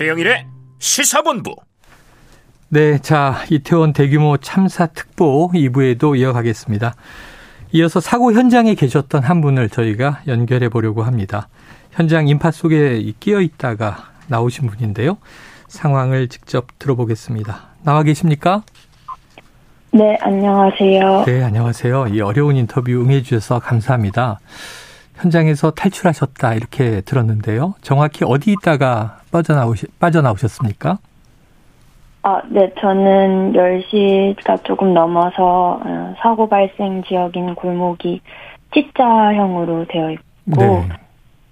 최영일의 시사본부. 네, 자, 이태원 대규모 참사 특보 2부에도 이어가겠습니다. 이어서 사고 현장에 계셨던 한 분을 저희가 연결해 보려고 합니다. 현장 인파 속에 끼어 있다가 나오신 분인데요. 상황을 직접 들어보겠습니다. 나와 계십니까? 네, 안녕하세요. 네, 안녕하세요. 이 어려운 인터뷰 응해주셔서 감사합니다. 현장에서 탈출하셨다 이렇게 들었는데요. 정확히 어디 있다가 빠져나오시, 빠져나오셨습니까? 아, 네, 저는 10시가 조금 넘어서 어, 사고 발생 지역인 골목이 T자형으로 되어 있고 네.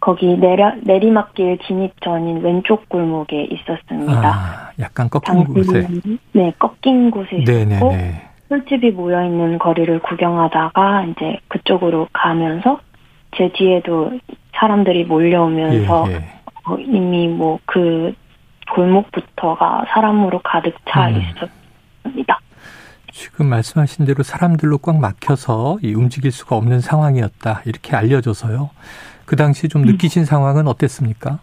거기 내려, 내리막길 진입 전인 왼쪽 골목에 있었습니다. 아, 약간 꺾인 곳에. 네, 꺾인 곳에 네네네. 있었고 술집이 모여 있는 거리를 구경하다가 이제 그쪽으로 가면서 제 뒤에도 사람들이 몰려오면서 예, 예. 어, 이미 뭐 그 골목부터가 사람으로 가득 차 음. 있었습니다. 지금 말씀하신 대로 사람들로 꽉 막혀서 이 움직일 수가 없는 상황이었다. 이렇게 알려져서요. 그 당시 좀 느끼신 상황은 어땠습니까?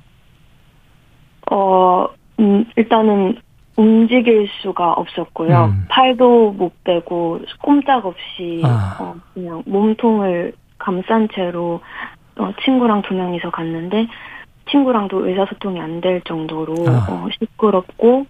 어, 음, 일단은 움직일 수가 없었고요. 음. 팔도 못 빼고 꼼짝없이 아. 어, 그냥 몸통을 감싼 채로 어, 친구랑 두 명이서 갔는데 친구랑도 의사소통이 안 될 정도로 아. 어, 시끄럽고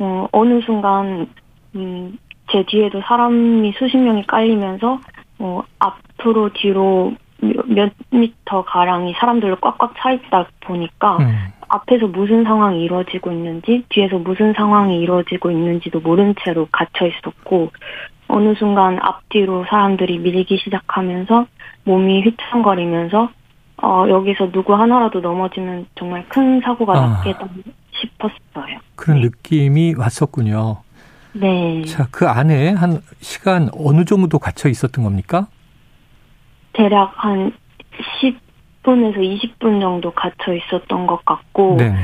어, 어느 순간 음, 제 뒤에도 사람이 수십 명이 깔리면서 어, 앞으로 뒤로 몇- 몇 미터 가량이 사람들로 꽉꽉 차 있다 보니까 음. 앞에서 무슨 상황이 이루어지고 있는지 뒤에서 무슨 상황이 이루어지고 있는지도 모른 채로 갇혀 있었고 어느 순간 앞뒤로 사람들이 밀기 시작하면서 몸이 휘청거리면서 어 여기서 누구 하나라도 넘어지면 정말 큰 사고가 아. 났겠다 싶었어요. 그런 느낌이 왔었군요. 네. 자, 그 안에 한 시간 어느 정도 갇혀 있었던 겁니까? 대략 한 10분에서 20분 정도 갇혀 있었던 것 같고 네.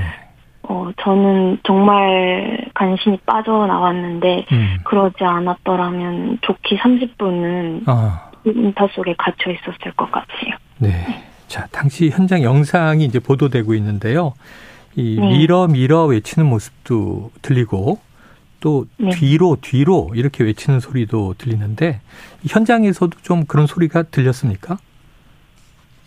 어 저는 정말 간신히 빠져나왔는데 음. 그러지 않았더라면 좋게 30분은 아, 인파 속에 갇혀 있었을 것 같아요. 네. 자, 당시 현장 영상이 이제 보도되고 있는데요. 이 네. 밀어 밀어 외치는 모습도 들리고 또 네. 뒤로 뒤로 이렇게 외치는 소리도 들리는데 이 현장에서도 좀 그런 소리가 들렸습니까?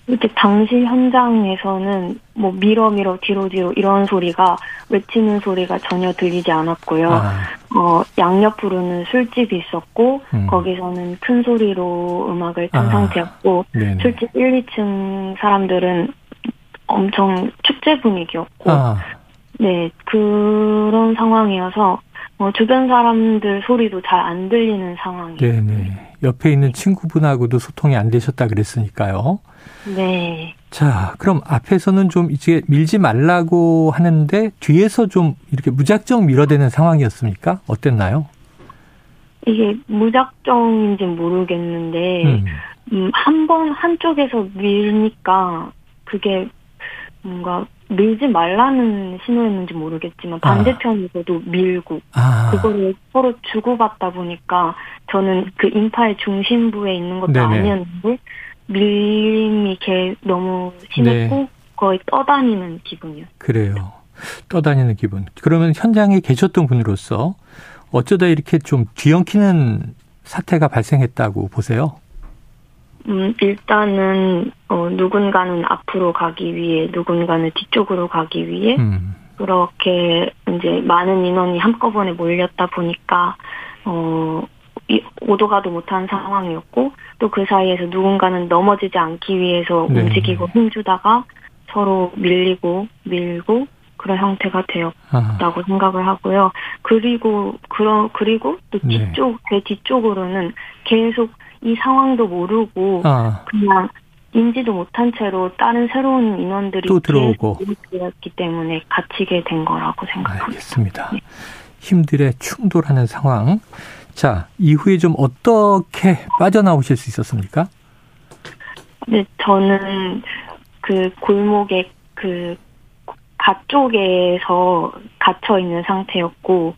그때 당시 현장에서는 뭐 밀어 밀어 뒤로 뒤로 이런 소리가 외치는 소리가 전혀 들리지 않았고요. 아, 어 양옆으로는 술집이 있었고 음. 거기서는 큰 소리로 음악을 튼 아. 상태였고 네네. 술집 1, 2층 사람들은 엄청 축제 분위기였고 아, 네, 그런 상황이어서 어, 주변 사람들 소리도 잘 안 들리는 상황이에요. 네네. 옆에 있는 친구분하고도 소통이 안 되셨다 그랬으니까요. 네. 자, 그럼 앞에서는 좀 이제 밀지 말라고 하는데 뒤에서 좀 이렇게 무작정 밀어대는 상황이었습니까? 어땠나요? 이게 무작정인지 모르겠는데, 음. 음, 한 번 한쪽에서 밀니까 그게 뭔가 밀지 말라는 신호였는지 모르겠지만 반대편에서도 밀고 아, 그거를 서로 주고받다 보니까 저는 그 인파의 중심부에 있는 것도 네네. 아니었는데 밀림이 개 너무 심했고 네. 거의 떠다니는 기분이었어요. 그래요. 떠다니는 기분. 그러면 현장에 계셨던 분으로서 어쩌다 이렇게 좀 뒤엉키는 사태가 발생했다고 보세요? 음, 일단은 어, 누군가는 앞으로 가기 위해 누군가는 뒤쪽으로 가기 위해 음, 그렇게 이제 많은 인원이 한꺼번에 몰렸다 보니까 어 이- 오도 가도 못한 상황이었고 또 그 사이에서 누군가는 넘어지지 않기 위해서 네. 움직이고 힘주다가 서로 밀리고 밀고 그런 형태가 되었다고 아, 생각을 하고요. 그리고 그러 그리고 또 네. 뒤쪽 제 뒤쪽으로는 계속 이 상황도 모르고 아, 그냥 인지도 못한 채로 다른 새로운 인원들이 또 들어오고. 되었기 때문에 갇히게 된 거라고 생각합니다. 알겠습니다. 네. 힘들에 충돌하는 상황. 자, 이후에 좀 어떻게 빠져나오실 수 있었습니까? 근데 저는 그 골목의 그 가쪽에서 갇혀 있는 상태였고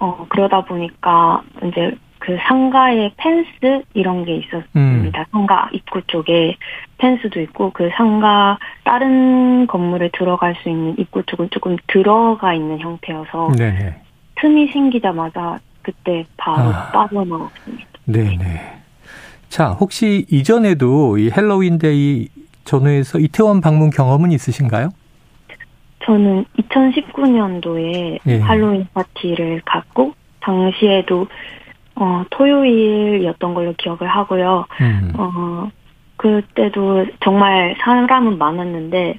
어 그러다 보니까 이제 그 상가에 펜스 이런 게 있었습니다. 음. 상가 입구 쪽에 펜스도 있고 그 상가 다른 건물에 들어갈 수 있는 입구 쪽은 조금 들어가 있는 형태여서 네네. 틈이 생기자마자 그때 바로 아. 빠져나왔습니다. 네네. 자, 혹시 이전에도 이 Halloween Day 전후에서 이태원 방문 경험은 있으신가요? 저는 2019년도에 예. 할로윈 파티를 갔고 당시에도 어, 토요일이었던 걸로 기억을 하고요. 음. 어, 그때도 정말 사람은 많았는데,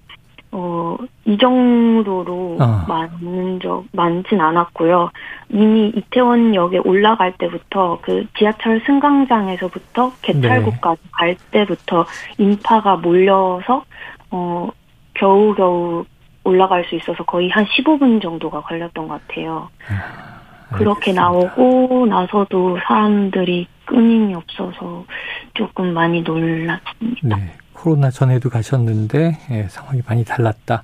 어, 이 정도로 어. 많은 적, 많진 않았고요. 이미 이태원역에 올라갈 때부터 그 지하철 승강장에서부터 개찰구까지 네. 갈 때부터 인파가 몰려서, 어, 겨우겨우 올라갈 수 있어서 거의 한 15분 정도가 걸렸던 것 같아요. 아. 그렇게 나오고 나서도 사람들이 끊임이 없어서 조금 많이 놀랐습니다. 네. 코로나 전에도 가셨는데 예, 상황이 많이 달랐다.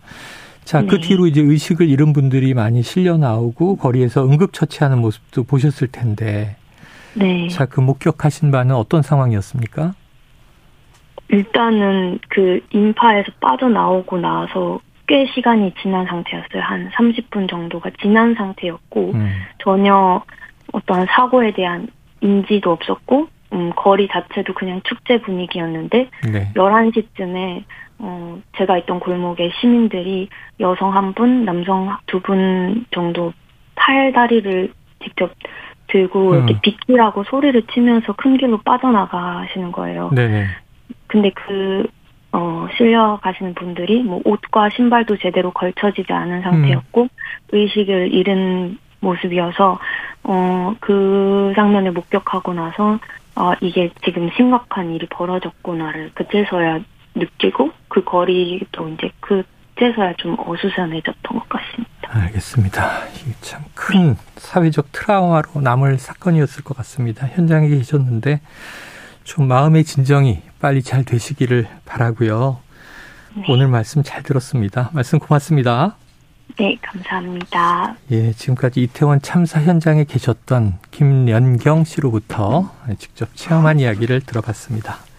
자, 그 네. 뒤로 이제 의식을 잃은 분들이 많이 실려 나오고 거리에서 응급 처치하는 모습도 보셨을 텐데. 네. 자, 그 목격하신 바는 어떤 상황이었습니까? 일단은 그 인파에서 빠져나오고 나서 꽤 시간이 지난 상태였어요. 한 30분 정도가 지난 상태였고 음. 전혀 어떠한 사고에 대한 인지도 없었고 음, 거리 자체도 그냥 축제 분위기였는데 네. 11시쯤에 어, 제가 있던 골목에 시민들이 여성 한 분, 남성 두 분 정도 팔다리를 직접 들고 음. 이렇게 비키라고 소리를 치면서 큰 길로 빠져나가시는 거예요. 네 근데 그 어, 실려 가시는 분들이 뭐 옷과 신발도 제대로 걸쳐지지 않은 상태였고 음. 의식을 잃은 모습이어서 어, 그 장면을 목격하고 나서 어, 이게 지금 심각한 일이 벌어졌구나를 그제서야 느끼고 그 거리도 이제 그제서야 좀 어수선해졌던 것 같습니다. 알겠습니다. 이게 참 큰 사회적 트라우마로 남을 사건이었을 것 같습니다. 현장에 계셨는데 좀 마음의 진정이 빨리 잘 되시기를 바라고요. 네. 오늘 말씀 잘 들었습니다. 말씀 고맙습니다. 네, 감사합니다. 예, 지금까지 이태원 참사 현장에 계셨던 김연경 씨로부터 직접 체험한 이야기를 들어봤습니다.